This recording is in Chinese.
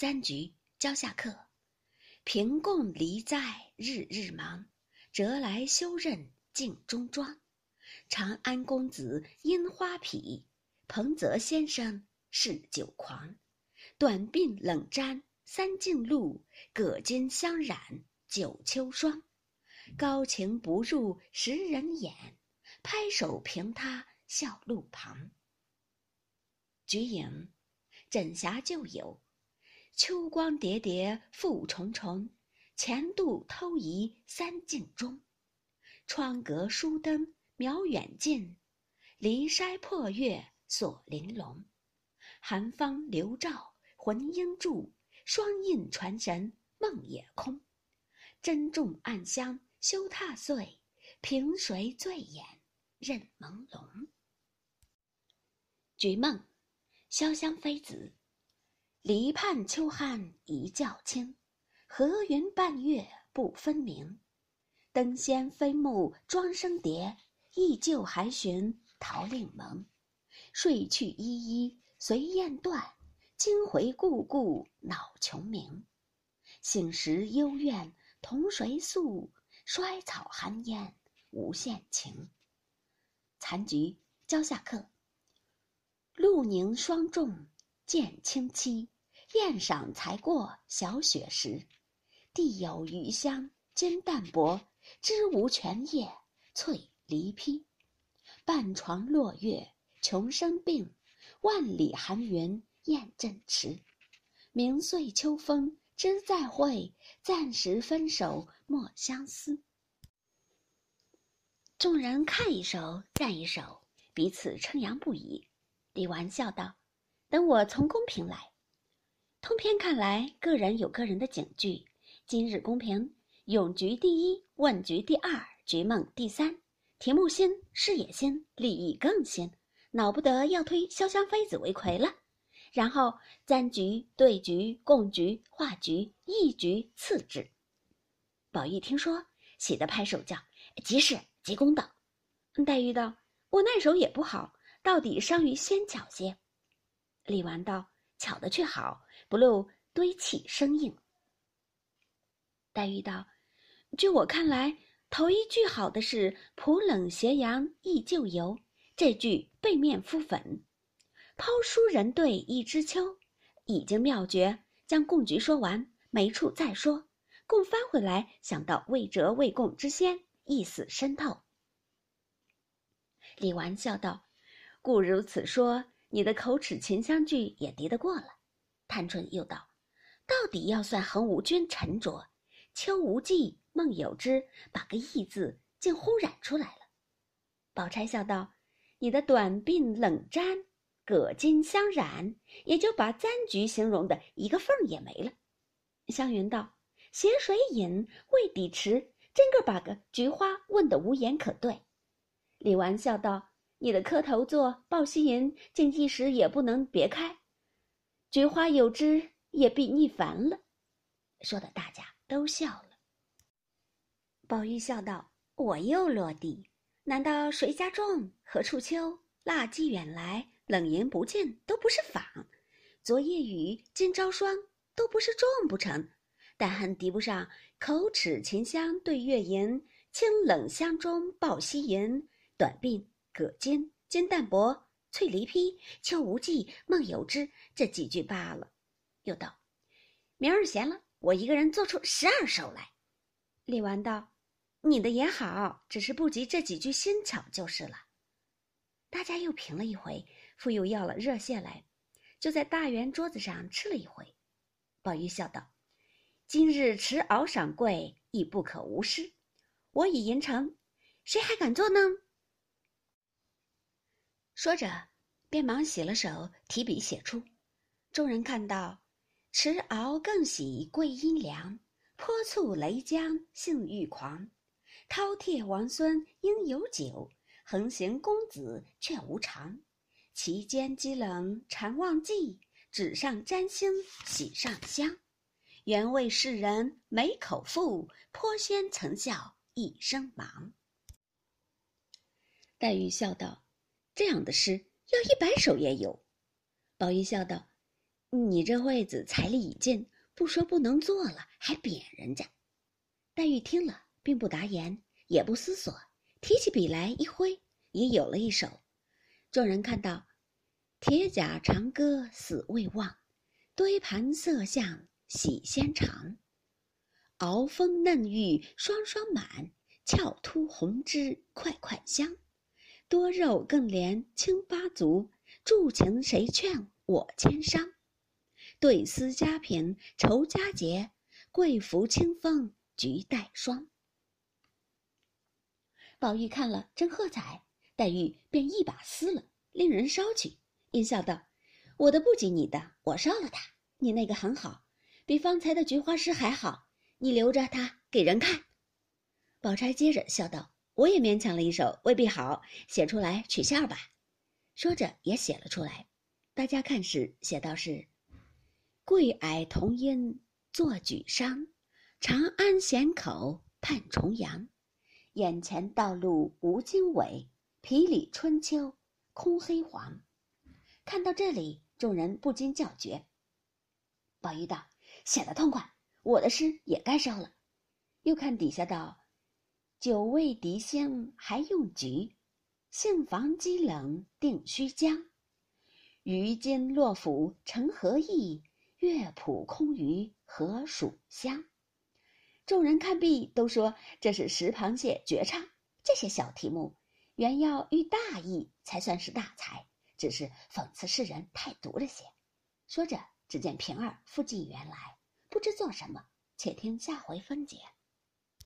簪菊教下客。平共离在日日忙，折来休任镜中妆。长安公子樱花痞，彭泽先生嗜酒狂。短鬓冷沾三径露，葛巾香染九秋霜。高情不入识人眼，拍手凭他笑路旁。菊影，枕霞旧友。秋光叠叠复重重，前度偷移三径中。窗隔疏灯渺远近，离筛破月锁玲珑。寒芳流照魂应驻，双印传神梦也空。珍重暗香休踏碎，凭谁醉眼任朦胧？菊梦。潇湘妃子，篱畔秋寒一觉清，河云半月不分明。灯仙飞木妆生蝶，依旧还寻桃令盟。睡去依依随雁断，惊回故故恼穷鸣。醒时幽怨同谁诉？衰草寒烟无限情。残菊蕉下客。露凝霜重见清凄，燕赏才过小雪时。地有余香兼淡薄，枝无全叶翠梨披。半床落月穷生病，万里寒云雁阵迟。明岁秋风知再会，暂时分手莫相思。众人看一首，赞一首，彼此称扬不已。李纨笑道：“等我从公评来。通篇看来，个人有个人的警句。今日公评，咏菊第一，问菊第二，菊梦第三。题目新，视野新，立意更新，恼不得要推潇湘妃子为魁了。然后簪菊、对菊、贡菊、画菊、一菊次之。”宝玉听说，喜得拍手叫：“极是，极公道。”黛玉道：“我那手也不好。”到底伤于先巧些，李纨道：“巧的却好，不露堆砌生硬。”黛玉道：“据我看来，头一句好的是‘浦冷斜阳忆旧游’，这句背面敷粉，抛书人对一枝秋，已经妙绝。将贡菊说完，没处再说，共翻回来，想到未折未供之先，意思深透。”李纨笑道。故如此说，你的口齿秦香句也敌得过了。探春又道：“到底要算横无君沉着，秋无忌、孟有之，把个义字竟忽染出来了。”宝钗笑道：“你的短鬓冷沾葛巾香染，也就把簪菊形容的一个缝也没了。”湘云道：“斜水饮未抵迟，真个把个菊花问得无言可对。”李纨笑道。你的磕头作抱膝吟，竟一时也不能别开。菊花有枝，也必腻烦了。说的大家都笑了。宝玉笑道：“我又落地，难道谁家种？何处秋？腊季远来，冷言不见，都不是仿。昨夜雨，今朝霜，都不是种不成？但恨敌不上口齿琴香对月吟，清冷香中抱膝吟，短鬓。”葛巾、金淡泊、翠梨披、秋无忌、梦有之这几句罢了。又道：“明儿闲了，我一个人做出十二首来。”李纨道：“你的也好，只是不及这几句新巧就是了。”大家又评了一回，复又要了热蟹来，就在大圆桌子上吃了一回。宝玉笑道：“今日持鳌赏贵，亦不可无失。我已吟成，谁还敢做呢？”说着，便忙洗了手，提笔写出。众人看到，迟敖更喜桂阴凉，泼醋雷江性欲狂，饕餮王孙应有酒，横行公子却无常。其间积冷常忘记，纸上沾星喜上香。原为世人没口腹，颇仙曾笑一声忙。黛玉笑道。这样的诗要一百首也有。宝玉笑道：“你这会子财力已尽，不说不能做了，还贬人家。黛玉听了，并不答言，也不思索，提起笔来一挥，也有了一首。众人看到，铁甲长歌死未忘，堆盘色相喜先尝。熬风嫩玉双双满，翘凸红脂块块香。多肉更怜清八足，助情谁劝我牵伤？对丝佳品愁佳节，贵服清风菊带霜。宝玉看了真喝彩，黛玉便一把撕了，令人烧去，应笑道：“我的不及你的，我烧了它。你那个很好，比方才的菊花诗还好。”你留着它给人看。宝钗接着笑道：“我也勉强了一首，未必好，写出来取笑吧。”说着也写了出来。大家看时，写道是：“桂霭同音作举觞，长安咸口盼重阳。眼前道路无经纬，皮里春秋空黑黄。”看到这里，众人不禁叫绝。宝玉道：“写的痛快。”我的诗也该烧了，又看底下道：“久未敌香还用菊，杏房积冷定须将。于今落府成何意？乐谱空余何属香？”众人看毕，都说这是石螃蟹绝唱。这些小题目，原要寓大意才算是大才，只是讽刺世人太毒了些。说着，只见平儿附近园来。不知做什么，且听下回分解。